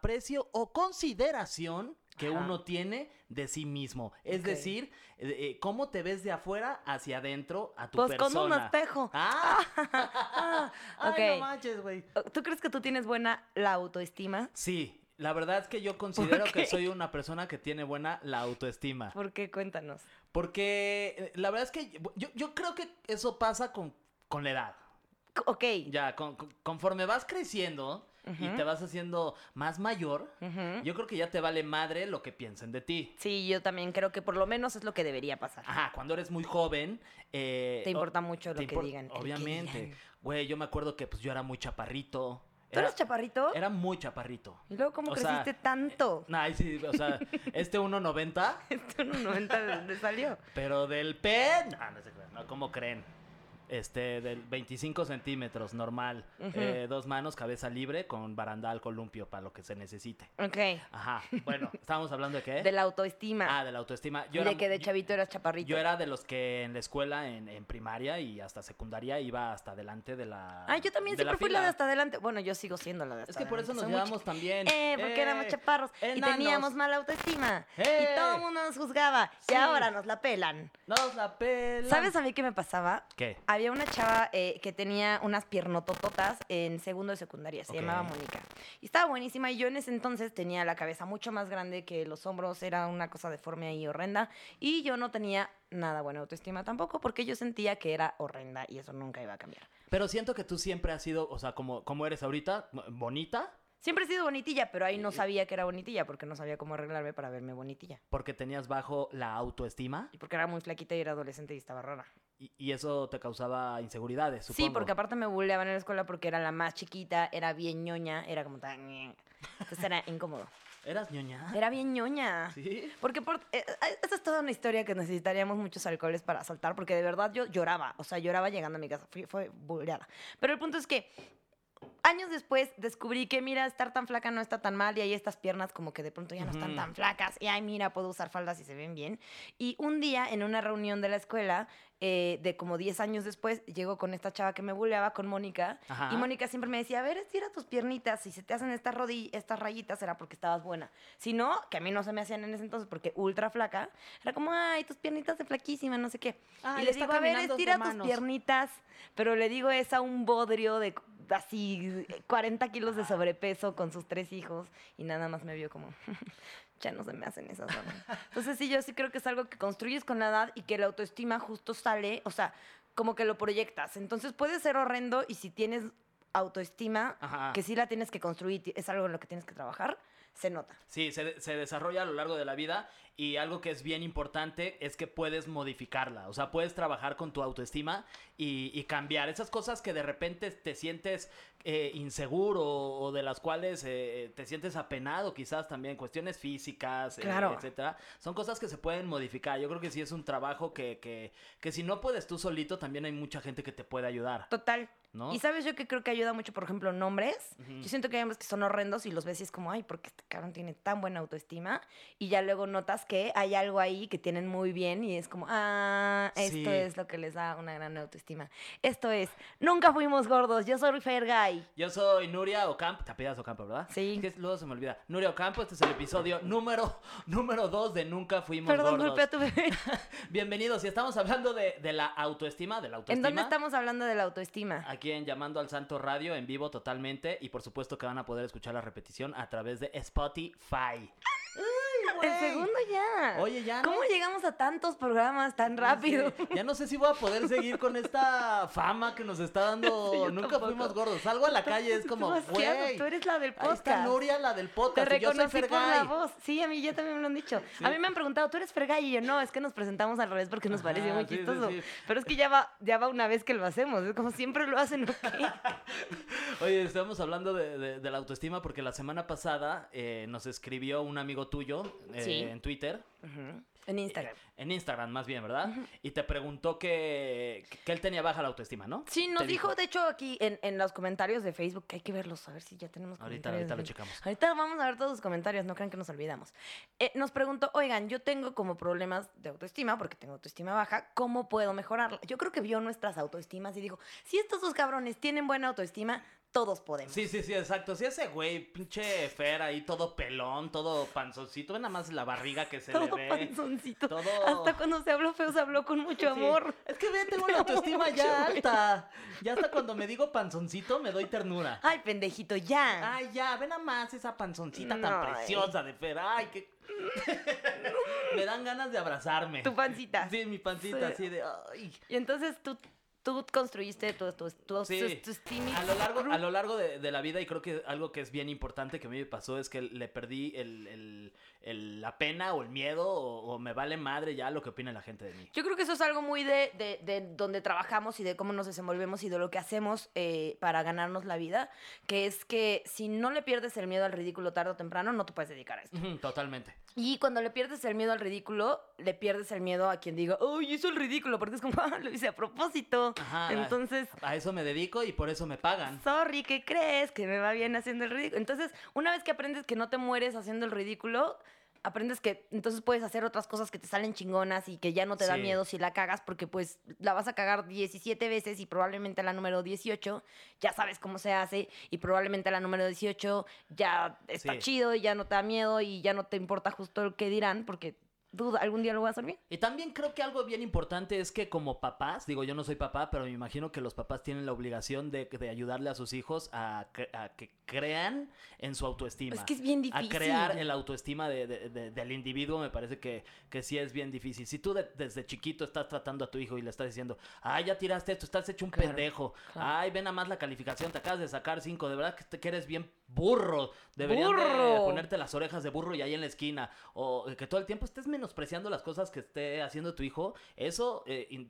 aprecio o consideración que Ajá. uno tiene de sí mismo. Es Ok. decir, eh, eh, cómo te ves de afuera hacia adentro a tu Pues persona. con un espejo. Ah, Ay, ok. no manches, güey. ¿Tú crees que tú tienes buena la autoestima? Sí, la verdad es que yo considero que soy una persona que tiene buena la autoestima. ¿Por qué? Cuéntanos. Porque eh, la verdad es que yo, yo creo que eso pasa con, con la edad. Ok. Ya, con- conforme vas creciendo y te vas haciendo más mayor, yo creo que ya te vale madre lo que piensen de ti. Sí, yo también creo que por lo menos es lo que debería pasar. Ajá, cuando eres muy joven. eh, Te importa mucho lo que digan, Obviamente. Güey, yo me acuerdo que pues yo era muy chaparrito. ¿Tú eres chaparrito? Era muy chaparrito. ¿Y luego cómo o sea, creciste tanto? Ay, sí, o sea, este 1.90, Esto en un 90 de dónde salió. pero del pen. No, no crean, no, ¿cómo creen? Este, del 25 centímetros, normal. Eh, dos manos, cabeza libre, con barandal, columpio, para lo que se necesite. Ok. Ajá. Bueno, estábamos hablando de qué? De la autoestima. Ah, de la autoestima. y Yo de era- que de yo- chavito eras chaparrito. Yo era de los que en la escuela, en, en primaria y hasta secundaria, iba hasta adelante de la. Ah, yo también siempre fui la de hasta adelante. Bueno, yo sigo siendo la de hasta Es que por eso adelante. nos llevamos también. Eh, porque éramos ¡Eh! chaparros y teníamos mala autoestima. ¡Eh! Y todo el mundo nos juzgaba. Sí. Y ahora nos la pelan. Nos la pelan. ¿Sabes a mí qué me pasaba? ¿Qué? Había una chava eh, que tenía unas piernotototas en segundo de secundaria, se llamaba Mónica. Y estaba buenísima y yo en ese entonces tenía la cabeza mucho más grande que los hombros, era una cosa deforme y horrenda. Y yo no tenía nada buena autoestima tampoco porque yo sentía que era horrenda y eso nunca iba a cambiar. Pero siento que tú siempre has sido, o sea, como, como eres ahorita, bonita, Siempre he sido bonitilla, pero ahí no sabía que era bonitilla porque no sabía cómo arreglarme para verme bonitilla. porque tenías bajo la autoestima Y porque era muy flaquita y era adolescente y estaba rara. y, y eso te causaba inseguridades, Sí, supongo. porque aparte me bulleaban en la escuela porque era la más chiquita, era bien ñoña, era como tan... Entonces era incómodo. ¿Eras ñoña? Era bien ñoña. ¿Sí? Porque por, eh, eh, esa es toda una historia que necesitaríamos muchos alcoholes para soltar, porque de verdad yo lloraba, o sea, lloraba llegando a mi casa, fui, fue bulleada. Pero el punto es que años después descubrí que, mira, estar tan flaca no está tan mal y hay estas piernas como que de pronto ya no están Ujú. tan flacas y, ay, mira, puedo usar faldas y se ven bien. Y un día en una reunión de la escuela, eh, de como 10 años después, llego con esta chava que me bulleaba, con Mónica, Ajá. y Mónica siempre me decía, a ver, estira tus piernitas, si se te hacen estas rodillas, estas rayitas, será porque estabas buena. Si no, que a mí no se me hacían en ese entonces porque ultra flaca, era como, ay, tus piernitas de flaquísima, no sé qué. Ay, y le digo, a ver, estira tus manos". piernitas, pero le digo es a un bodrio de así 40 kilos de sobrepeso con sus tres hijos y nada más me vio como, ya no se me hacen esas. mamá". Entonces sí, yo sí creo que es algo que construyes con la edad y que la autoestima justo sale, o sea, como que lo proyectas. Entonces puede ser horrendo y si tienes autoestima, Ajá. que sí la tienes que construir, es algo en lo que tienes que trabajar, se nota. Sí, se, se desarrolla a lo largo de la vida y algo que es bien importante es que puedes modificarla, o sea, puedes trabajar con tu autoestima y, y cambiar esas cosas que de repente te sientes eh, inseguro o de las cuales eh, te sientes apenado, quizás también cuestiones físicas, eh, etcétera. Son cosas que se pueden modificar. Yo creo que sí es un trabajo que, que, que si no puedes tú solito, también hay mucha gente que te puede ayudar, Total. ¿No? Y sabes yo que creo que ayuda mucho, por ejemplo, nombres. Yo siento que hay hombres que son horrendos y los ves y es como, ay, porque este cabrón tiene tan buena autoestima. Y ya luego notas que hay algo ahí que tienen muy bien y es como, ah, esto Sí. es lo que les da una gran autoestima. Esto es, nunca fuimos gordos, yo soy Fergay. Yo soy Nuria Ocampo, te apellidas Ocampo, ¿verdad? Sí. Es que luego se me olvida. Nuria Ocampo, este es el episodio número número 2 de Nunca Fuimos Perdón, Gordos. golpeé a tu bebé. Bienvenidos, y estamos hablando de, de la autoestima, de la ¿En autoestima. dónde estamos hablando de la autoestima? Aquí en Llamando al Santo Radio, en vivo totalmente, y por supuesto que van a poder escuchar la repetición a través de Spotify. El segundo ya. Oye, ya, ¿Cómo ¿no? llegamos a tantos programas tan rápido? Sí, Ya no sé si voy a poder seguir con esta fama que nos está dando. Sí, Nunca tampoco. fuimos gordos. Salgo a la calle, es como, güey. Tú eres la del Ahí está podcast. Nuria, la del Te podcast. y yo soy por la voz. Sí, a mí ya también me lo han dicho. A mí me han preguntado, ¿tú eres Fergay? Y yo, no, es que nos presentamos al revés porque nos pareció muy sí, sí, chistoso. sí. Pero es que ya va, ya va una vez que lo hacemos. Es como siempre lo hacen, Oye, estamos hablando de, de- de la autoestima porque la semana pasada eh, nos escribió un amigo tuyo eh, Sí. en Twitter. Ujú. En Instagram. En Instagram, más bien, ¿verdad? Y te preguntó que, que él tenía baja la autoestima, ¿no? Sí, nos dijo, de hecho, aquí en, en los comentarios de Facebook, que hay que verlos, a ver si ya tenemos Ahorita, ahorita lo checamos. Ahorita vamos a ver todos los comentarios, no crean que nos olvidamos. Eh, nos preguntó, oigan, yo tengo como problemas de autoestima, porque tengo autoestima baja, ¿cómo puedo mejorarla? Yo creo que vio nuestras autoestimas y dijo, si estos dos cabrones tienen buena autoestima, todos podemos. Sí, sí, sí, exacto. Sí, ese güey, pinche Fer ahí, todo pelón, todo panzoncito. Ve nada más la barriga que se todo le ve. panzoncito. Todo- Hasta cuando se habló feo, se habló con mucho Sí. amor. Es que ve, tengo Te la autoestima ya güey. alta. Ya hasta cuando me digo panzoncito me doy ternura. Ay, pendejito, ya. Ay, ya, ve nada más esa panzoncita tan No, preciosa de Fer. Ay, que. me dan ganas de abrazarme. Tu pancita. Sí, mi pancita, Sí. así de. Ay. Y entonces tú, tú construiste tu, tu, tu, Sí. tu- tu estima. A lo largo, a lo largo de, de la vida, y creo que algo que es bien importante que a mí me pasó es que le perdí el, el- el- la pena o el miedo o, o me vale madre ya lo que opine la gente de mí. Yo creo que eso es algo muy de, de, de donde trabajamos y de cómo nos desenvolvemos y de lo que hacemos eh, para ganarnos la vida, que es que si no le pierdes el miedo al ridículo tarde o temprano, no te puedes dedicar a esto. Totalmente. Y cuando le pierdes el miedo al ridículo, le pierdes el miedo a quien diga, ¡ay, hizo el ridículo! Porque es como, "Ah, lo hice a propósito. Ajá. Entonces, A eso me dedico y por eso me pagan. sorry, ¿qué crees? Que me va bien haciendo el ridículo. Entonces, una vez que aprendes que no te mueres haciendo el ridículo, aprendes que entonces puedes hacer otras cosas que te salen chingonas y que ya no te da miedo si la cagas porque pues la vas a cagar 17 veces y probablemente la número 18 ya sabes cómo se hace y probablemente la número 18 ya está Sí. chido y ya no te da miedo y ya no te importa justo lo que dirán porque duda, algún día lo voy a hacer bien. Y también creo que algo bien importante es que como papás, digo yo no soy papá, pero me imagino que los papás tienen la obligación de, de ayudarle a sus hijos a, a que crean en su autoestima. Es que es bien A difícil. crear el autoestima de- de- de- del individuo me parece que, que sí es bien difícil. Si tú de- desde chiquito estás tratando a tu hijo y le estás diciendo, ay, ya tiraste esto, estás hecho un Claro, pendejo, claro. ay, ven a más la calificación, te acabas de sacar cinco, de verdad que, te- que eres bien burro, deberían de ¡Burro! ponerte las orejas de burro y ahí en la esquina, o que todo el tiempo estés menospreciando las cosas que esté haciendo tu hijo, eso eh,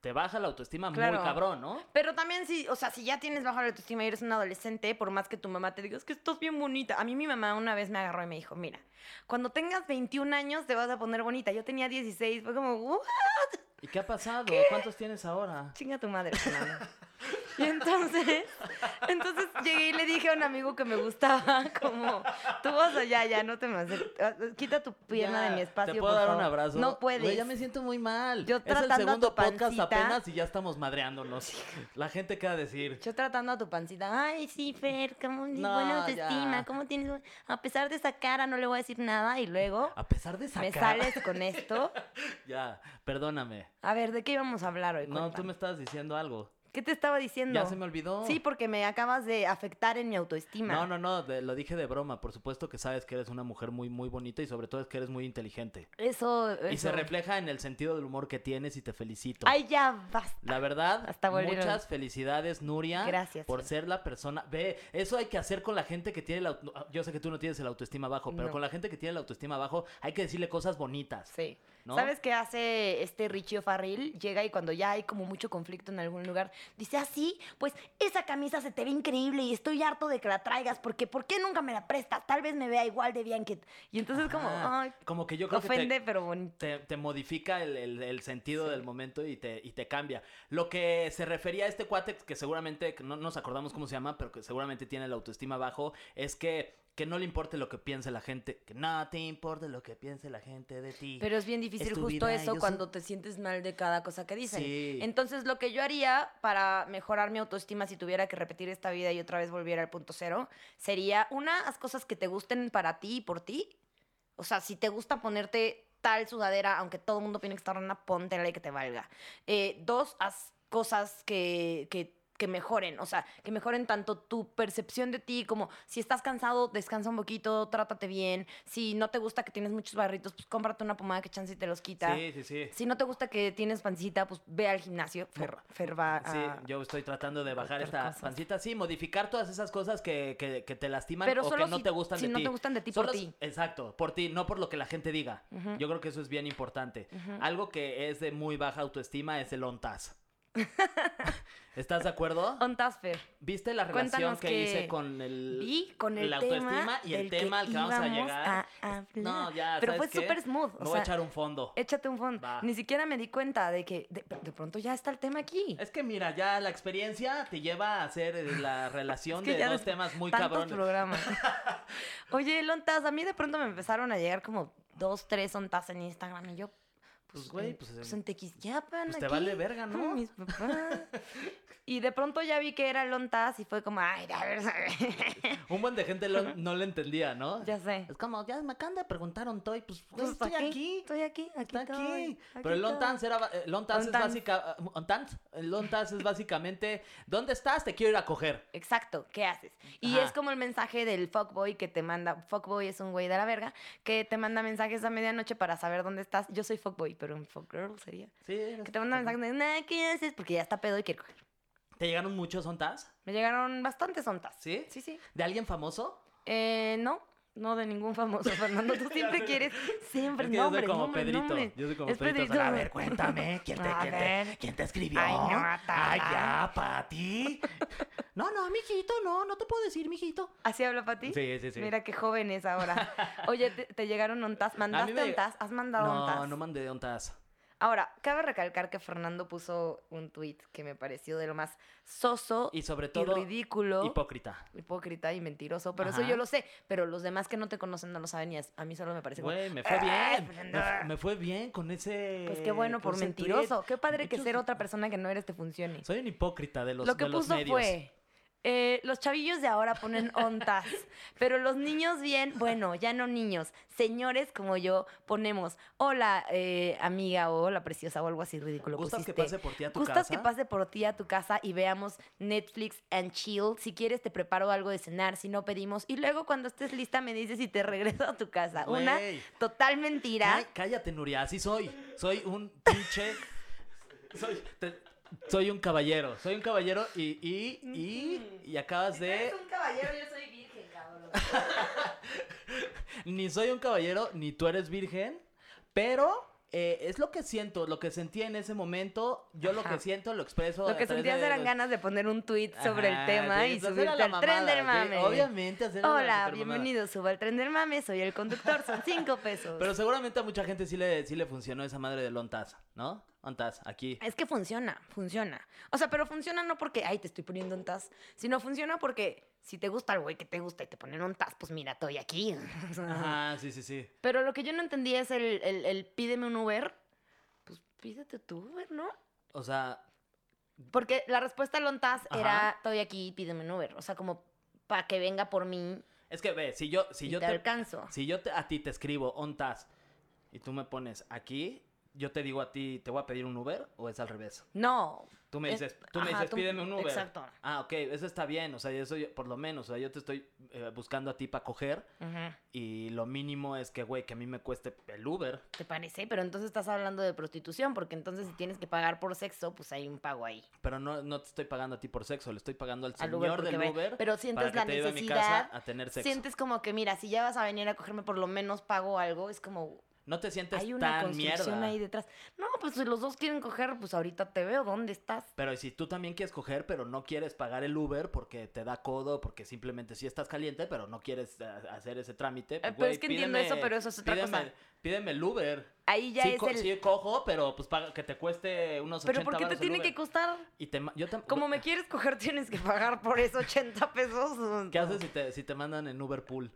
te baja la autoestima Claro. muy cabrón, ¿no? Pero también si, o sea, si ya tienes baja la autoestima y eres un adolescente, por más que tu mamá te diga, es que estás bien bonita. A mí mi mamá una vez me agarró y me dijo, mira, cuando tengas 21 años te vas a poner bonita. Yo tenía 16, fue como, "Uh, ¿Y qué ha pasado? ¿Cuántos tienes ahora? chinga tu madre, Fernando". Y entonces, entonces llegué y le dije a un amigo que me gustaba, como, tú vas allá, ya, no te me acerques. Quita tu pierna Ya, de mi espacio, ¿Te puedo por dar un favor". abrazo? No puedes. Güey, ya me siento muy mal. Yo es el tratando a segundo tu podcast pancita. apenas y ya estamos madreándonos. La gente queda a decir. Yo tratando a tu pancita, ay, sí, Fer, ¿cómo No, buena autoestima? ¿Cómo tienes? bu-?" A pesar de esa cara, no le voy a decir nada y luego A pesar de me sacar. sales con esto. Ya, perdóname. A ver, ¿de qué íbamos a hablar hoy? No, tú me estabas diciendo algo. ¿Qué te estaba diciendo? Ya se me olvidó. Sí, porque me acabas de afectar en mi autoestima. No, no, no, de- lo dije de broma. Por supuesto que sabes que eres una mujer muy, muy bonita y sobre todo es que eres muy inteligente. Eso, Y se refleja en el sentido del humor que tienes y te felicito. Ay, ya, basta. La verdad, Hasta muchas felicidades, Nuria. Gracias, Por ser la persona. Ve, eso hay que hacer con la gente que tiene la. Yo sé que tú no tienes el autoestima bajo, pero No. con la gente que tiene la autoestima bajo hay que decirle cosas bonitas. Sí. ¿No? ¿Sabes qué hace este Richie O'Farrill? Llega y cuando ya hay como mucho conflicto en algún lugar, dice, ah, sí, pues esa camisa se te ve increíble y estoy harto de que la traigas porque ¿por qué nunca me la prestas? Tal vez me vea igual de bien que... Y entonces como, ay, Como que yo creo ofende, que te, pero bonito. te, te modifica el, el- el sentido Sí. del momento y te, y te cambia. Lo que se refería a este cuate, que seguramente, no nos acordamos cómo se llama, pero que seguramente tiene la autoestima bajo, es que, que no le importe lo que piense la gente, que no te importe lo que piense la gente de ti. Pero es bien difícil justo vida, eso soy- cuando te sientes mal de cada cosa que dicen. Sí. Entonces, lo que yo haría para mejorar mi autoestima si tuviera que repetir esta vida y otra vez volviera al punto cero, sería una, haz cosas que te gusten para ti y por ti. O sea, si te gusta ponerte tal sudadera, aunque todo el mundo tiene que estar en una póntela y que te valga. Eh, dos, haz cosas que, que, que mejoren, o sea, que mejoren tanto tu percepción de ti como si estás cansado, descansa un poquito, trátate bien. Si no te gusta que tienes muchos barritos, pues cómprate una pomada que chance y te los quita. Sí, sí, sí. Si no te gusta que tienes pancita, pues ve al gimnasio. Fer, Fer. Sí, yo estoy tratando de bajar esta cosas. pancita. Sí, modificar todas esas cosas que, que- que te lastiman Pero o solo que no si- te gustan si de no ti. te gustan de ti, Solo por ti. Exacto, por ti, no por lo que la gente diga. Yo creo que eso es bien importante. Algo que es de muy baja autoestima es el ontas. ¿Estás de acuerdo? Ontas, Fer. ¿Viste la relación que que hice con el Vi con el la autoestima y el tema al que vamos a llegar? a. No, ya, Pero fue súper smooth. Me O voy sea, a echar un fondo. échate un fondo. Va. Ni siquiera me di cuenta de que de, de pronto ya está el tema aquí. Es que mira, ya la experiencia te lleva a hacer eh, la relación Es que de dos temas muy cabrones. programas. Oye, Lontas, a mí de pronto me empezaron a llegar como dos, tres ontas en Instagram y yo, Pues, güey, en- pues, pues en- Tequisquiapan, pues te aquí, vale verga, ¿no? mis papás. y de pronto ya vi que era Lontas y fue como, ay, a ver, Un buen de gente lo- no le entendía, ¿no? ya sé. Es como, ya me acaban de preguntar un toy, pues, Pues, estoy aquí. Estoy aquí, aquí Está aquí. aquí Pero el era eh, es básica uh, el es básicamente ¿dónde estás? Te quiero ir a coger. Exacto, ¿qué haces? Y Ajá. es como el mensaje del fuckboy que te manda, fuckboy es un güey de la verga, que te manda mensajes a medianoche para saber dónde estás. Yo soy fuckboy, pero un fuckgirl sería. Sí, Que te manda fucking- mensajes de, ¿qué haces? Porque ya está pedo y quiere coger. ¿Te llegaron muchos ontas? Me llegaron bastantes ontas. ¿Sí? Sí, sí. ¿De alguien famoso? Eh, no, no de ningún famoso, Fernando. Tú siempre quieres, siempre, Es que yo soy como nombre, Pedrito. nombre. Yo soy como Es Pedrito. Pedrito. A ver, cuéntame. ¿Quién te, quién te- ver. quién te escribió? Ay, no, Ay, ya, Pati. No, no, mijito, no, no te puedo decir, mijito. ¿Así habla para ti? Sí, sí, sí. Mira qué joven es ahora. Oye, ¿te, te llegaron ontas? ¿Mandaste me ontas? ¿Has mandado No, ontas? no mandé ontas. Ahora, cabe recalcar que Fernando puso un tweet que me pareció de lo más soso Y sobre y todo, ridículo. hipócrita. hipócrita y mentiroso, pero eso yo lo sé, pero los demás que no te conocen no lo saben y a mí solo me parece como, Güey, me fue "Ah, bien. Me, Fernando". fu- me fue bien con ese. pues qué bueno por mentiroso, tweet. qué padre que Muchos- ser otra persona que no eres te funcione. Soy un hipócrita de los, Lo que de los puso medios. fue, eh, los chavillos de ahora ponen ontas, pero los niños bien, bueno, ya no niños, señores como yo ponemos, hola eh, amiga o hola preciosa o algo así ridículo. ¿Gustas que pase por ti a tu ¿Gustas casa? que pase por ti a tu casa y veamos Netflix and chill? Si quieres te preparo algo de cenar, si no pedimos. Y luego cuando estés lista me dices y te regreso a tu casa. Una total mentira. Ay, cállate, Nuria, así soy. Soy un pinche. soy, te- soy un caballero. Soy un caballero y, y, y, y acabas de. un caballero, yo soy virgen, cabrón. Ni soy un caballero, ni tú eres virgen, pero. eh, es lo que siento, lo que sentí en ese momento. Yo lo que siento lo expreso. Lo que sentías de eran ganas de poner un tweet sobre Ajá, el tema sí, y subirte al tren del sí, mame. obviamente, hacer Hola, bienvenido, suba al tren del mame, soy el conductor, son cinco pesos. Pero seguramente a mucha gente sí le, sí le funcionó esa madre de lontas, ¿no? Ontas, aquí. Es que funciona, funciona. O sea, pero funciona no porque, ay, te estoy poniendo un tas, sino funciona porque si te gusta el güey que te gusta y te ponen un tas, pues mira, estoy aquí. Ajá, sí, sí, sí. Pero lo que yo no entendía es el, el, el pídeme un Uber. Pues pídete tu Uber, ¿no? O sea, Porque la respuesta al ontas Ajá. era, estoy aquí, pídeme un Uber. O sea, como para que venga por mí es que ve, si yo, si yo te te, alcanzo. si yo te- a ti te escribo ontas y tú me pones aquí, yo te digo a ti, ¿te voy a pedir un Uber o es al revés? No. Tú me Es- dices, tú me ajá, dices, tú- pídeme un Uber. exacto. Ah, ok, eso está bien, o sea, eso yo- por lo menos, o sea, yo te estoy eh, buscando a ti para coger y lo mínimo es que, güey, que a mí me cueste el Uber. ¿Te parece? Pero entonces estás hablando de prostitución, porque entonces si tienes que pagar por sexo, pues hay un pago ahí. Pero no, no te estoy pagando a ti por sexo, le estoy pagando al Al señor Uber del ve- Uber pero sientes para que la te lleve a mi necesidad, casa a tener sexo. Sientes como que, mira, si ya vas a venir a cogerme, por lo menos pago algo. Es como, No te sientes hay una tan construcción mierda. ahí detrás. No, pues si los dos quieren coger, pues ahorita te veo. ¿Dónde estás? Pero si tú también quieres coger, pero no quieres pagar el Uber porque te da codo, porque simplemente sí estás caliente, pero no quieres eh, hacer ese trámite. pues, Eh, pero es que entiendo eso, pero eso es otra pídeme, cosa. Pídeme el Uber. Ahí ya sí, es co- el... sí cojo, pero pues paga, que te cueste unos 80 pero ¿por qué te tiene que costar? Y te, ma- yo te- Como me quieres coger, tienes que pagar por esos 80 pesos. ¿Qué haces si te, si te mandan en Uber Pool?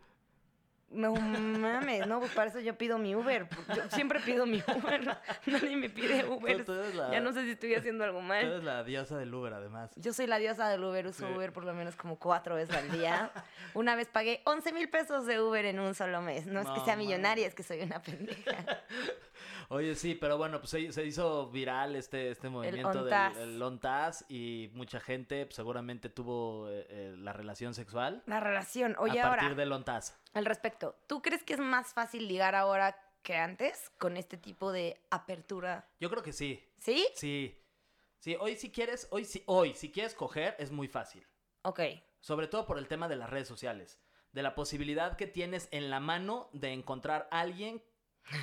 No mames, no, pues para eso yo pido mi Uber. Yo siempre pido mi Uber. Nadie me pide Uber. Tú- tú la- Ya no sé si estoy haciendo algo Tú mal. eres la diosa del Uber, además. Yo soy la diosa del Uber, uso Sí. Uber por lo menos como cuatro veces al día. Una vez pagué 11 mil pesos de Uber en un solo mes. No es que sea millonaria, es que soy una pendeja. Oye, sí, pero bueno, pues se, se hizo viral este, este movimiento del ONTAS. el ONTAS y mucha gente pues, seguramente tuvo eh, eh, la relación sexual La relación. Oye, a partir ahora, del ONTAS. al respecto, ¿tú crees que es más fácil ligar ahora que antes con este tipo de apertura? Yo creo que sí, ¿Sí? sí. Sí, hoy si quieres, hoy sí, hoy si quieres coger es muy fácil. Ok. Sobre todo por el tema de las redes sociales. De la posibilidad que tienes en la mano de encontrar a alguien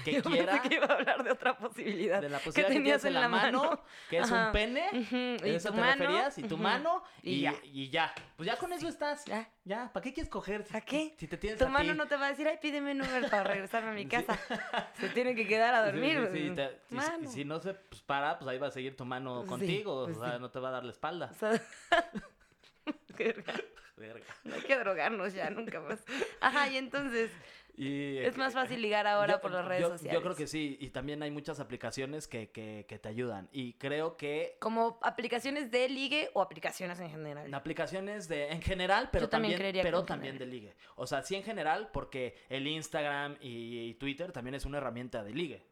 que Yo quiera. pensé que iba a hablar de otra posibilidad. De la posibilidad que, tenías tienes en la mano, que es Ajá. un pene. Ujú, ¿A y eso te mano, referías? Y tu mano. y Y, ya. y ya. Pues ya con eso estás. Ya. Ya. ¿Para qué quieres coger? ¿Para qué? Si te tienes Tu a mano ti. no te va a decir, ay, pídeme un Uber para regresarme a mi Sí. casa. Se tiene que quedar a dormir. sí, sí, te- y si- Mano. y si no se pues, para, pues ahí va a seguir tu mano contigo. pues o sea, sí. no te va a dar la espalda. O sea, verga. Verga. No hay que drogarnos ya, nunca más. Ajá, y entonces, Y, Es más fácil ligar ahora yo- por las redes yo- sociales. Yo creo que sí, y también hay muchas aplicaciones que, que, que te ayudan. Y creo que Como aplicaciones de ligue o aplicaciones en general. aplicaciones de en general, pero Yo también pero también de ligue. O sea, sí en general, porque el Instagram y, y Twitter también es una herramienta de ligue.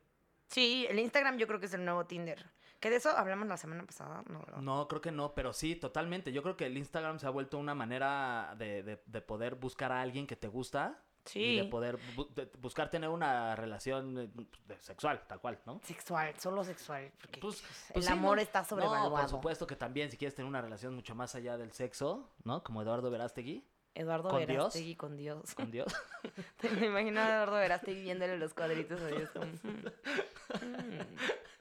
Sí, el Instagram yo creo que es el nuevo Tinder. Que de eso hablamos la semana pasada, ¿no? ¿verdad? No, creo que no, pero sí, totalmente. Yo creo que el Instagram se ha vuelto una manera de, de- de poder buscar a alguien que te gusta. Y de poder bu- de buscar tener una relación eh, sexual, tal cual, ¿no? Sexual, solo sexual. Porque Pues- el pues sí, amor ¿no? está No, sobrevaluado. por supuesto que también si quieres tener una relación mucho más allá del sexo, ¿no? Como Eduardo Verástegui, Eduardo ¿Con Dios? Verástegui con Dios. con Dios. Te me imagino a Eduardo Verástegui viéndole los cuadritos a Dios.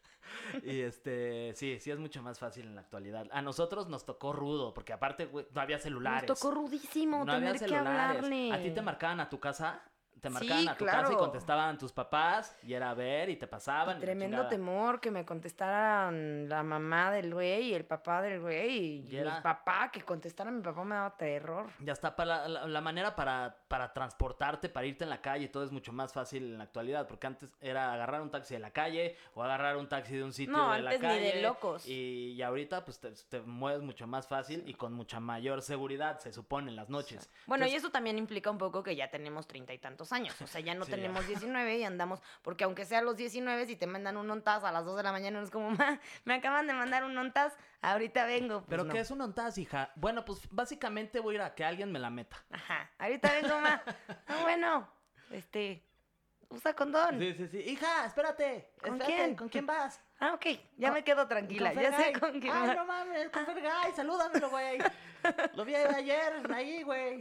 y este, sí, sí es mucho más fácil en la actualidad. A nosotros nos tocó rudo, porque aparte, güey, no había celulares. Nos tocó rudísimo no había que celulares. hablarle. ¿A ti te marcaban a tu casa? Te Sí, marcaban a tu casa y claro. contestaban tus papás y era a ver y te pasaban. y Tremendo temor que me contestaran la mamá del güey y el papá del güey y, Y mi era- papá, que contestara a mi papá me daba terror. Ya está, para la, la manera para, para transportarte, para irte en la calle, todo es mucho más fácil en la actualidad, porque antes era agarrar un taxi de la calle o agarrar un taxi de un sitio No, de la antes ni de calle. locos. Y, y ahorita pues te, te mueves mucho más fácil y con mucha mayor seguridad, se supone, en las noches. Bueno, y Entonces, eso también implica un poco que ya tenemos treinta y tantos años. O sea, ya no Sí, ya. tenemos 19 y andamos. Porque aunque sea los 19, si te mandan un ontas a las 2 de la mañana, no es como, ma, me acaban de mandar un ontas, ahorita vengo. Pues ¿Pero no. qué es un ontas, hija? Bueno, pues básicamente voy a ir a que alguien me la meta. Ajá, ahorita vengo, ma. Ah, bueno, este, usa condón. Sí, sí, sí. Hija, espérate. ¿Con espérate, quién? ¿Con quién vas? Ah, ok, ya Con- me quedo tranquila. Ya sé con quién Ay, no mames, con Fergay, salúdamelo, güey. Lo vi ayer, ahí, güey.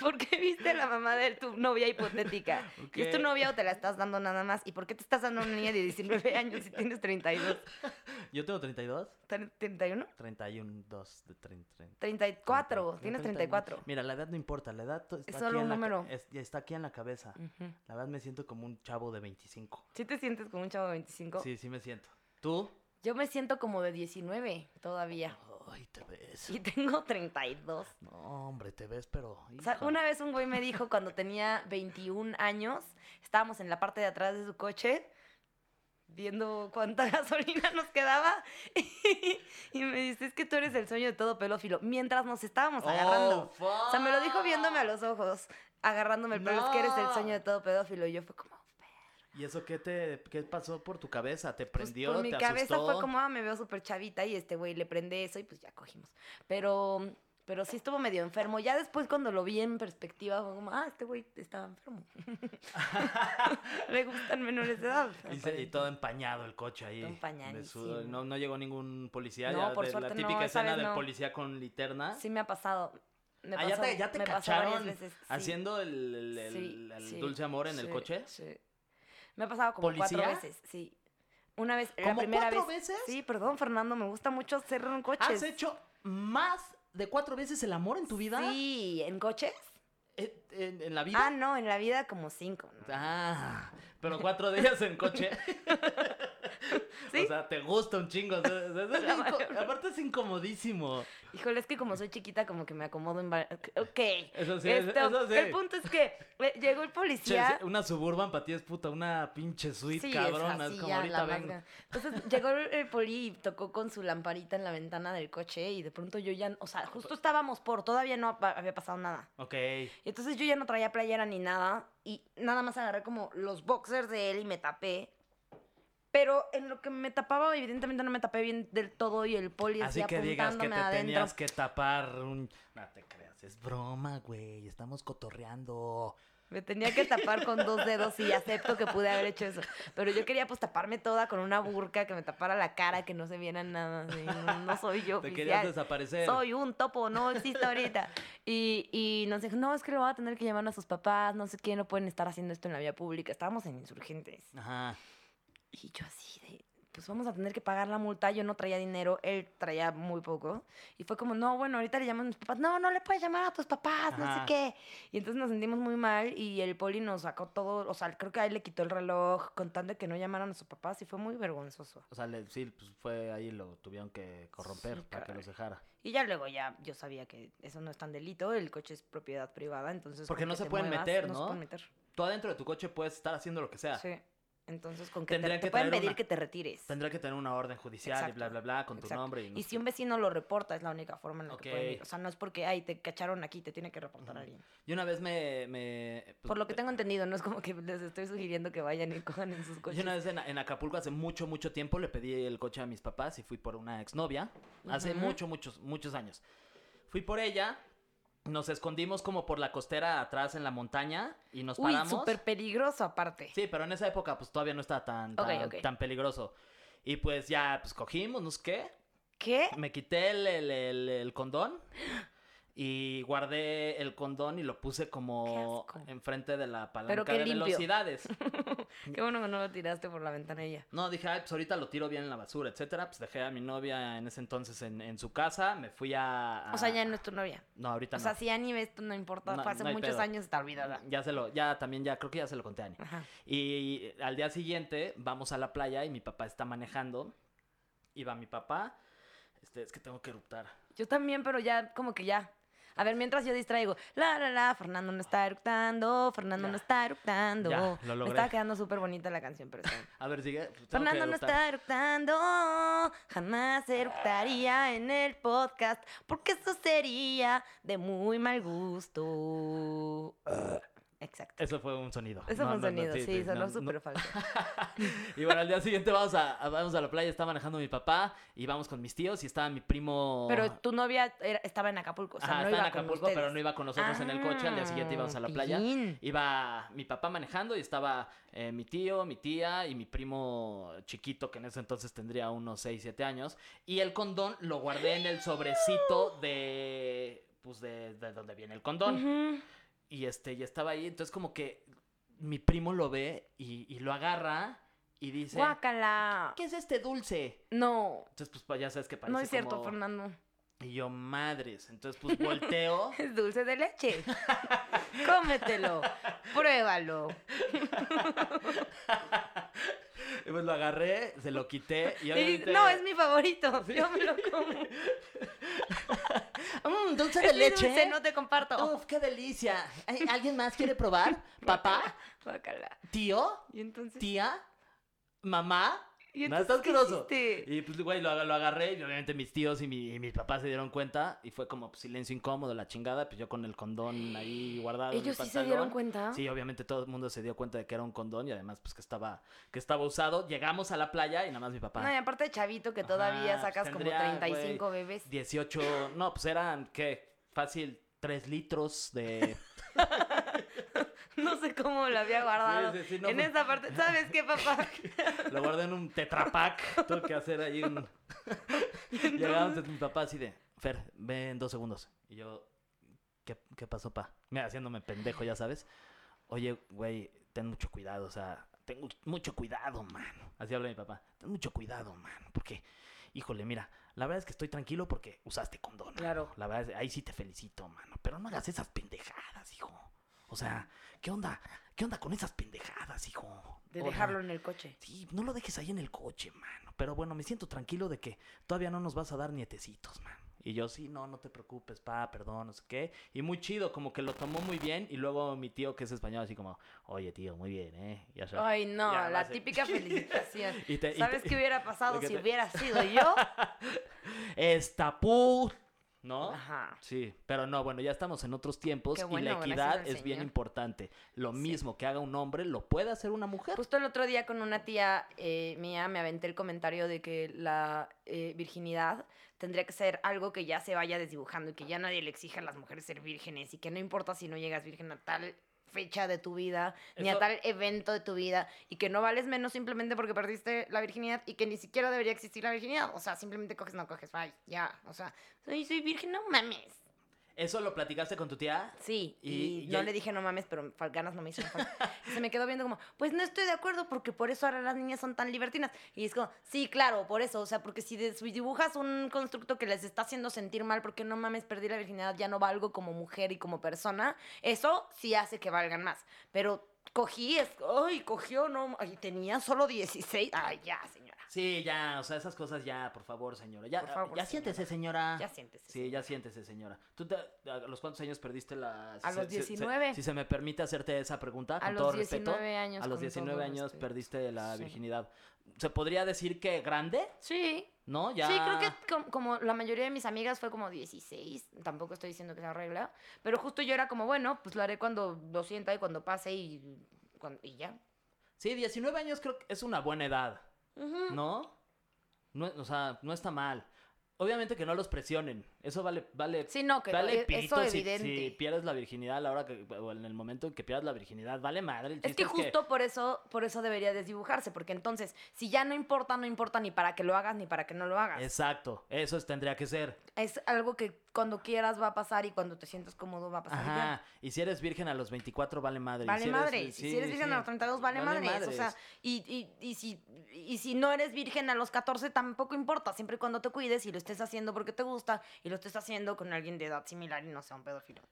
¿Por qué viste a la mamá de tu novia hipotética? ¿Y ¿Es tu novia o te la estás dando nada más? ¿Y por qué te estás dando a una niña de 19 años si tienes 32? Yo tengo 32. ¿Tre- ¿31? 31, 2 de 30. 34, tienes 34. Mira, la edad no importa, la edad está Es aquí solo en un la ca- número. es- ya está aquí en la cabeza. Ujú. La verdad me siento como un chavo de 25. ¿Sí te sientes como un chavo de 25? Sí, sí me siento. ¿Tú? Yo me siento como de 19 todavía. Ay, te ves. Y tengo 32. No, hombre, te ves, pero. O sea, una vez un güey me dijo cuando tenía 21 años, estábamos en la parte de atrás de su coche viendo cuánta gasolina nos quedaba y, me dice, es que tú eres el sueño de todo pelófilo, mientras nos estábamos agarrando. Oh, O sea, me lo dijo viéndome a los ojos, agarrándome el pelo, es que eres el sueño de todo pedófilo. Y yo fue como, ¿Y eso qué te qué pasó por tu cabeza? ¿Te pues, prendió? por mi ¿Te cabeza asustó? fue como, ah, me veo súper chavita y este güey le prende eso y pues ya cogimos. Pero, pero sí estuvo medio enfermo. Ya después cuando lo vi en perspectiva fue como, ah, este güey estaba enfermo. le gustan menores de edad. Y, se- y todo empañado el coche ahí. Todo empañadísimo. No, no llegó ningún policía. No, ya por de suerte la no, típica esa escena del no. policía con linterna. Sí me ha pasado. Me ah, ya pasó- te, ya te me pasó varias cacharon veces, sí. haciendo el, el- el- Sí, el sí, dulce amor en el coche. Sí. Me ha pasado como ¿Policía? cuatro veces, sí. Una vez, la ¿Cómo primera cuatro vez. veces? Sí, perdón, Fernando, me gusta mucho hacerlo en coches. ¿Has hecho más de cuatro veces el amor en tu vida? Sí, ¿en coches? Eh, ¿En, en la vida? Ah, no, en la vida como cinco. ¿no? Ah, pero cuatro días en coche. ¿Sí? O sea, te gusta un chingo. o sea, es aparte es incomodísimo. Híjole, es que como soy chiquita, como que me acomodo en... Ok. Eso sí, Esto, eso sí. El punto es que eh, llegó el Che, policía... una suburban para ti es puta, una pinche suite Sí, cabrona. es como ya, ahorita grande. Entonces llegó el, poli y tocó con su lamparita en la ventana del coche y de pronto yo ya, o sea, justo estábamos por, todavía no había pasado nada. Ok. Y entonces yo ya no traía playera ni nada y nada más agarré como los boxers de él y me tapé. Pero en lo que me tapaba, evidentemente no me tapé bien del todo y el poli Así que digas que te adentro. tenías que tapar un... No te creas, es broma, güey. Estamos cotorreando. Me tenía que tapar con dos dedos y acepto que pude haber hecho eso. Pero yo quería pues taparme toda con una burka que me tapara la cara, que no se viera nada. así, No, no soy yo Te querías desaparecer. Soy un topo, no existe ahorita. Y, y nos dijo, no, es que le voy a tener que llamar a sus papás, no sé qué, no pueden estar haciendo esto en la vía pública. Estábamos en insurgentes. Ajá. Y yo así de, pues vamos a tener que pagar la multa. Yo no traía dinero, él traía muy poco. Y fue como, no, bueno, ahorita le llaman a mis papás. No, no le puedes llamar a tus papás, no sé qué. Y entonces nos sentimos muy mal y el poli nos sacó todo, o sea, creo que a él le quitó el reloj contando que no llamaran a sus papás y fue muy vergonzoso. O sea, le- sí, pues fue ahí, lo tuvieron que corromper Sí, para que los dejara. Y ya luego ya yo sabía que eso no es tan delito, el coche es propiedad privada, entonces... Porque no se pueden muevas, meter, se ¿no? pueden meter. tú adentro de tu coche puedes estar haciendo lo que sea. Sí. Entonces, con que te, Tendrían te que pueden traer pedir una- que te retires. Tendrá que tener una orden judicial y Exacto, bla, bla, bla, con tu Exacto. nombre. Y, no Y si un vecino lo reporta, es la única forma en la Ok. que pueden ir. O sea, no es porque, ay, te cacharon aquí, te tiene que reportar Ujú. alguien. Yo una vez me... me pues, Por lo que tengo entendido, no es como que les estoy sugiriendo que vayan y cojan en sus Yo coches. una vez en, en Acapulco hace mucho, mucho tiempo le pedí el coche a mis papás y fui por una exnovia. Hace Ujú. muchos, muchos, muchos años. Fui por ella, nos escondimos como por la costera atrás en la montaña y nos Uy, paramos. súper peligroso aparte. Sí, pero en esa época pues todavía no estaba tan, tan, peligroso. Y pues ya, pues cogimos, no sé qué. ¿Qué? Me quité el, el- el- el condón y guardé el condón y lo puse como enfrente de la palanca de limpio. velocidades. Qué bueno que no lo tiraste por la ventanilla. No, dije, ay, pues ahorita lo tiro bien en la basura, etcétera. Pues dejé a mi novia en ese entonces en, en su casa, me fui a... O sea, ya no es tu novia. No, ahorita O no. sea, si Ani ves, tú no importa. No, hace no muchos pedo. años, está olvidada. Ya se lo, ya también, ya creo que ya se lo conté a Ani. Ajá. Y al día siguiente vamos a la playa y mi papá está manejando. Va mi papá. Este, es que tengo que eruptar. Yo también, pero ya, como que ya. A ver, mientras yo distraigo. La, la, la, Fernando no está eructando, Fernando Ya. no está eructando. Ya, lo Me estaba quedando súper bonita la canción, pero. A ver, sigue. Fernando no está eructando, jamás eructaría en el podcast, porque eso sería de muy mal gusto. Exacto. Eso fue un sonido. Eso No, fue un no, no, sonido, sí, sonó no, no. súper falso. Y bueno, al día siguiente vamos a, a- vamos a la playa, está manejando mi papá y vamos con mis tíos y estaba mi primo... Pero tu novia era- estaba en Acapulco, o sea, Ajá, no estaba iba en con Acapulco, pero no iba con nosotros en el coche. Al día siguiente íbamos a la Ah, playa. pillín. Iba mi papá manejando y estaba eh, mi tío, mi tía y mi primo chiquito, que en ese entonces tendría unos 6, 7 años. Y el condón lo guardé en el sobrecito de. Pues de, de donde viene el condón. Ujú. Y este, y estaba ahí. Entonces, como que mi primo lo ve y, y lo agarra y dice: Guácala. ¿Qué es este dulce? No, Entonces, pues pues, ya sabes que parece. no es cierto, como- Fernando. Y yo, madres. Entonces, pues volteo. Es dulce de leche. Cómetelo. Pruébalo. y pues lo agarré, se lo quité. Y Y obviamente. no, es mi favorito. Yo me lo como. Mm, dulce de Es leche. dulce, no te comparto. Uf, qué delicia. ¿Ay, ¿Alguien más quiere probar? ¿Papá? ¿Tío? Y entonces. ¿Tía? ¿Mamá? ¿Y No, está asqueroso. Y pues, güey, lo, lo agarré y obviamente mis tíos y mi, y mi papá se dieron cuenta y fue como pues, silencio incómodo, la chingada, pues yo con el condón ahí guardado. en ¿Ellos sí se dieron cuenta? Sí, obviamente todo el mundo se dio cuenta de que era un condón y además pues que estaba, que estaba usado. Llegamos a la playa y nada más mi papá. No, y aparte de chavito que todavía Ajá, sacas tendría, como 35 bebés. 18, no, pues eran, ¿qué? Fácil, 3 litros de... No sé cómo lo había guardado. Sí, sí, sí, no, en esa parte, ¿sabes qué, papá? Lo guardé en un tetrapack. Tuve que hacer ahí un. Llegamos mi papá así de. Fer, ve en dos segundos. Y yo. ¿Qué, qué pasó, pa? Mira, haciéndome pendejo, ya sabes. Oye, güey, ten mucho cuidado, o sea, ten mu- mucho cuidado, mano. Así habla mi papá. Ten mucho cuidado, mano. Porque, híjole, mira, la verdad es que estoy tranquilo porque usaste condón. Claro. La verdad, es- ahí sí te felicito, mano. Pero no hagas esas pendejadas, hijo. O sea, ¿qué onda? ¿Qué onda con esas pendejadas, hijo? De O sea, dejarlo en el coche. Sí, no lo dejes ahí en el coche, mano. Pero bueno, me siento tranquilo de que todavía no nos vas a dar nietecitos, man. Y yo, sí, no, no te preocupes, pa, perdón, no sé qué. Y muy chido, como que lo tomó muy bien. Y luego mi tío, que es español, así como, oye, tío, muy bien, ¿eh? Ya sabes. Ay, no, Ya, la típica felicitación. Y te- y ¿Sabes te- qué hubiera pasado si te- hubiera sido yo? Esta pu... ¿No? Ajá. Sí, pero no, bueno, ya estamos en otros tiempos y la equidad es bien importante. Lo mismo que haga un hombre, lo puede hacer una mujer. Justo el otro día con una tía eh, mía me aventé el comentario de que la eh, virginidad tendría que ser algo que ya se vaya desdibujando y que ya nadie le exija a las mujeres ser vírgenes y que no importa si no llegas virgen a tal fecha de tu vida ni a tal evento de tu vida y que no vales menos simplemente porque perdiste la virginidad y que ni siquiera debería existir la virginidad. O sea, simplemente coges, no coges, bye, ya. O sea, soy, soy virgen, no mames. ¿Eso lo platicaste con tu tía? Sí, Y- y, y no ahí- le dije no mames, pero ganas no me hicieron. Y se me quedó viendo como, pues no estoy de acuerdo porque por eso ahora las niñas son tan libertinas. Y es como, sí, claro, por eso. O sea, porque si, dibujas un constructo que les está haciendo sentir mal porque no mames, perdí la virginidad, ya no valgo como mujer y como persona, eso sí hace que valgan más. Pero cogí, es, ay, cogió, no, ay, tenía solo 16. Ay, ya. Sí, ya, o sea, esas cosas ya, por favor, señora. Ya, Por favor, ya siéntese, señora. Ya siéntese. Sí, ya siéntese, señora. ¿Tú te- a los cuántos años perdiste la... si A se- los si- si- 19. Si, se me permite hacerte esa pregunta, A con los todo respeto. 19 años. A los con 19 todo años respeto. perdiste la Sí. virginidad. ¿Se podría decir que grande? Sí. ¿No? Ya... Sí, creo que com- como la mayoría de mis amigas fue como 16, tampoco estoy diciendo que sea regla, pero justo yo era como, bueno, pues lo haré cuando lo sienta y cuando pase y, cuando- y ya. Sí, 19 años creo que es una buena edad, ¿no? no o sea, no está mal. Obviamente que no los presionen. Eso vale, vale, Sí, no, que vale e- eso si, evidente. si pierdes la virginidad a la hora que, o en el momento en que pierdas la virginidad, vale madre. El Es que justo por eso, por eso debería desdibujarse, porque entonces, si ya no importa, no importa ni para que lo hagas ni para que no lo hagas. Exacto, eso es- tendría que ser. Es algo que cuando quieras va a pasar y cuando te sientas cómodo va a pasar. Ajá, y si eres virgen a los 24, vale madre. Vale si eres- madre. Y sí, si eres virgen sí, a los 32, vale, madres. O sea, y, y, y, si, y si no eres virgen a los 14, tampoco importa. Siempre y cuando te cuides y lo estés haciendo porque te gusta y lo estés haciendo con alguien de edad similar y no sea un pedófilo.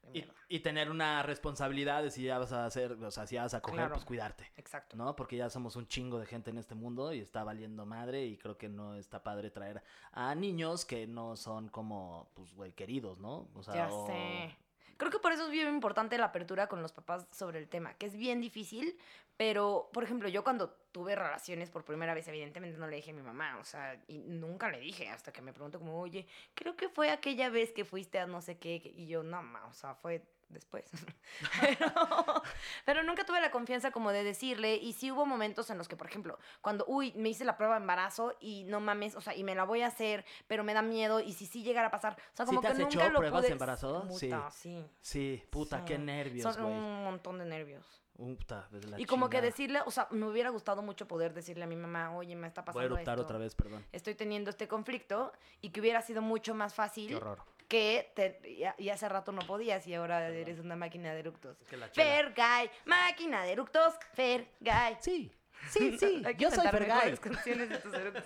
Y, tener una responsabilidad de si ya vas a hacer, o sea, si ya vas a coger, Claro. pues cuidarte. Exacto. ¿no? Porque ya somos un chingo de gente en este mundo y está valiendo madre y creo que no está padre traer a niños que no son como, pues, güey, queridos, ¿no? O sea, Ya o- sé. Creo que por eso es bien importante la apertura con los papás sobre el tema, que es bien difícil, pero, por ejemplo, yo cuando tuve relaciones por primera vez, evidentemente no le dije a mi mamá, o sea, y nunca le dije, hasta que me preguntó como, oye, creo que fue aquella vez que fuiste a no sé qué, y yo, no, ma, o sea, fue después. pero, pero nunca tuve la confianza como de decirle, y sí hubo momentos en los que, por ejemplo, cuando, uy, me hice la prueba de embarazo y no mames, o sea, y me la voy a hacer, pero me da miedo, y si sí llegara a pasar, o sea, ¿Sí como te que has nunca hecho lo pruebas pude... de embarazo? Sí. Puta, sí. Sí, puta, qué nervios, Son güey. un montón de nervios. Puta, desde la y como que decirle, o sea, me hubiera gustado mucho poder decirle a mi mamá, oye, me está Voy a pasando eruptar esto. otra vez, perdón. Estoy teniendo este conflicto y que hubiera sido mucho más fácil Qué horror. Que te- y, y hace rato no podías y ahora eres una máquina de eructos. Es que Fergay, máquina de eructos, Fergay. Sí, sí, sí, yo soy Fergay. mejores canciones de tus eructos.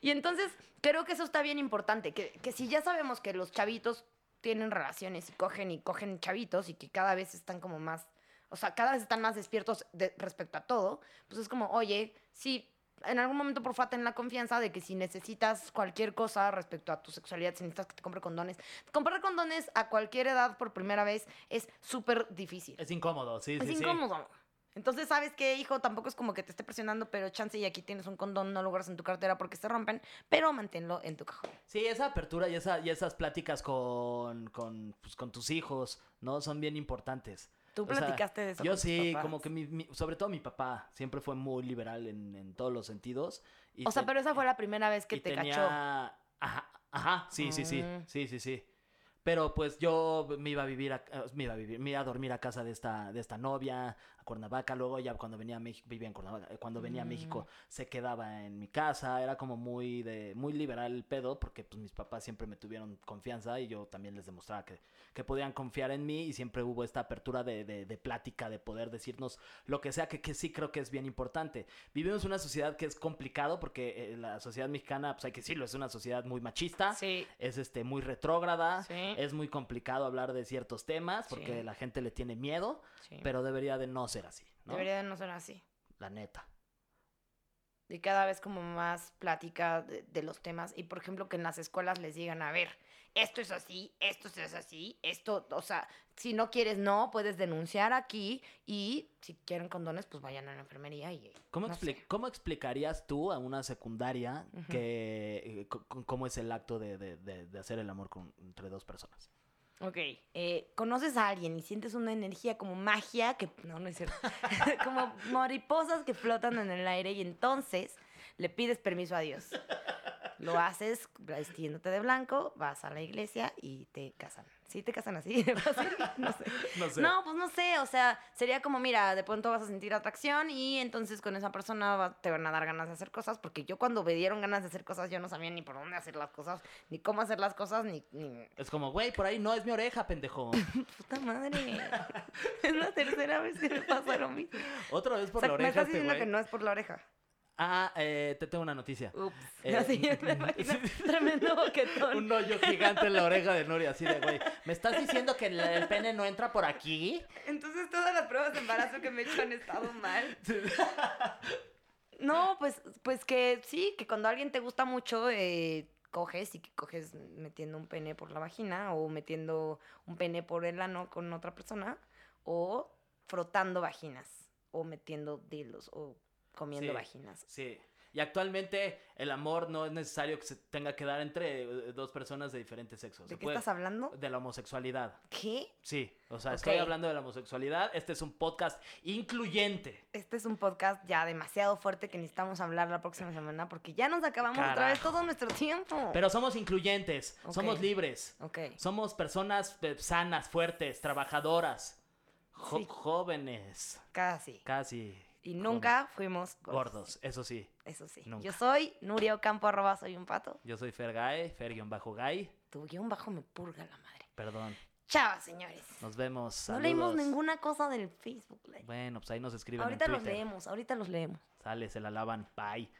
Y entonces, creo que eso está bien importante, que, que si ya sabemos que los chavitos tienen relaciones y cogen y cogen chavitos y que cada vez están como más, o sea, cada vez están más despiertos de- respecto a todo, pues es como, oye, sí, en algún momento por favor ten la confianza de que si necesitas cualquier cosa respecto a tu sexualidad, si necesitas que te compre condones, comprar condones a cualquier edad por primera vez es súper difícil. Es incómodo, sí, Es sí, sí. incómodo. Entonces, ¿sabes qué, hijo? Tampoco es como que te esté presionando, pero chance y aquí tienes un condón, no lo guardas en tu cartera porque se rompen, pero manténlo en tu cajón. Sí, esa apertura y, esa, y esas pláticas con, con, pues, con tus hijos, ¿no? Son bien importantes. Tú O sea, platicaste de eso. Yo con tus sí, papás. como que mi, mi- sobre todo mi papá siempre fue muy liberal en, en todos los sentidos. y O sea, pero esa fue la primera vez que te tenía- cachó. Ajá, ajá, sí, sí, sí, Mm. sí, sí, sí. Pero pues yo me iba a vivir, a, eh, me iba a vivir, me iba a dormir a casa de esta, de esta novia, a Cuernavaca, luego ya cuando venía a México, vivía en Cuernavaca, eh, cuando venía a México se quedaba en mi casa, era como muy de, muy liberal el pedo, porque pues mis papás siempre me tuvieron confianza y yo también les demostraba que, que podían confiar en mí y siempre hubo esta apertura de, de, de plática, de poder decirnos lo que sea, que, que sí creo que es bien importante. Vivimos una sociedad que es complicado porque eh, la sociedad mexicana, pues hay que decirlo, es una sociedad muy machista, Sí. es este muy retrógrada, Sí. Es muy complicado hablar de ciertos temas porque Sí. la gente le tiene miedo, sí. pero debería de no ser así, ¿no? Debería de no ser así. La neta. Y cada vez como más plática de, de los temas. Y por ejemplo, que en las escuelas les digan, a ver, esto es así, esto es así, esto, o sea, si no quieres, no, puedes denunciar aquí. Y si quieren condones, pues vayan a la enfermería y. ¿Cómo, no expli- sé. ¿Cómo explicarías tú a una secundaria Ujú. que eh, cómo es el acto de, de- de- de hacer el amor con, entre dos personas? Ok, eh, conoces a alguien y sientes una energía como magia, que no, no es cierto, como mariposas que flotan en el aire y entonces le pides permiso a Dios. Lo haces vistiéndote de blanco, vas a la iglesia y te casan. ¿Sí te casan así? No sé. No sé. No, pues no sé, o sea, sería como, mira, de pronto vas a sentir atracción y entonces con esa persona va- te van a dar ganas de hacer cosas, porque yo cuando me dieron ganas de hacer cosas, yo no sabía ni por dónde hacer las cosas, ni cómo hacer las cosas, ni... ni... Es como, güey, por ahí no es mi oreja, pendejo. Puta madre. es la tercera vez que me pasa lo mismo. Otra vez O por sea, la me oreja estás este diciendo que no es por la oreja. Ah, eh, te tengo una noticia. Ups. Eh, Así, me imagino tremendo boquetón. Un hoyo gigante en la oreja de Nuria, así de, güey. ¿Me estás diciendo que el, el pene no entra por aquí? Entonces todas las pruebas de embarazo que me he hecho han estado mal. No, pues, pues que sí, que cuando alguien te gusta mucho, eh, coges y que coges metiendo un pene por la vagina o metiendo un pene por el ano con otra persona o frotando vaginas o metiendo dildos o comiendo Sí. vaginas. Sí. Y actualmente el amor no es necesario que se tenga que dar entre eh, dos personas de diferentes sexos. ¿De Se qué puede- estás hablando? De la homosexualidad. ¿Qué? Sí, o sea, estoy hablando de la homosexualidad. Este es un podcast incluyente. Este es un podcast ya demasiado fuerte que necesitamos hablar la próxima semana porque ya nos acabamos otra vez Carajo. todo nuestro tiempo. Pero somos incluyentes, somos libres. Ok. Somos personas eh, sanas, fuertes, trabajadoras, jo- Sí. jóvenes, Casi. casi Y nunca fuimos gordos. gordos. Eso sí. Eso sí. Nunca. Yo soy Nuria Ocampo, arroba soy un pato. Yo soy Fergae, Fer-Gay. Tu guion bajo me purga la madre. Perdón. Chao, señores. Nos vemos. No leímos ninguna cosa del Facebook. like. Bueno, pues ahí nos escriben Ahorita en los Twitter. leemos, ahorita los leemos. Sale, se la lavan. Bye.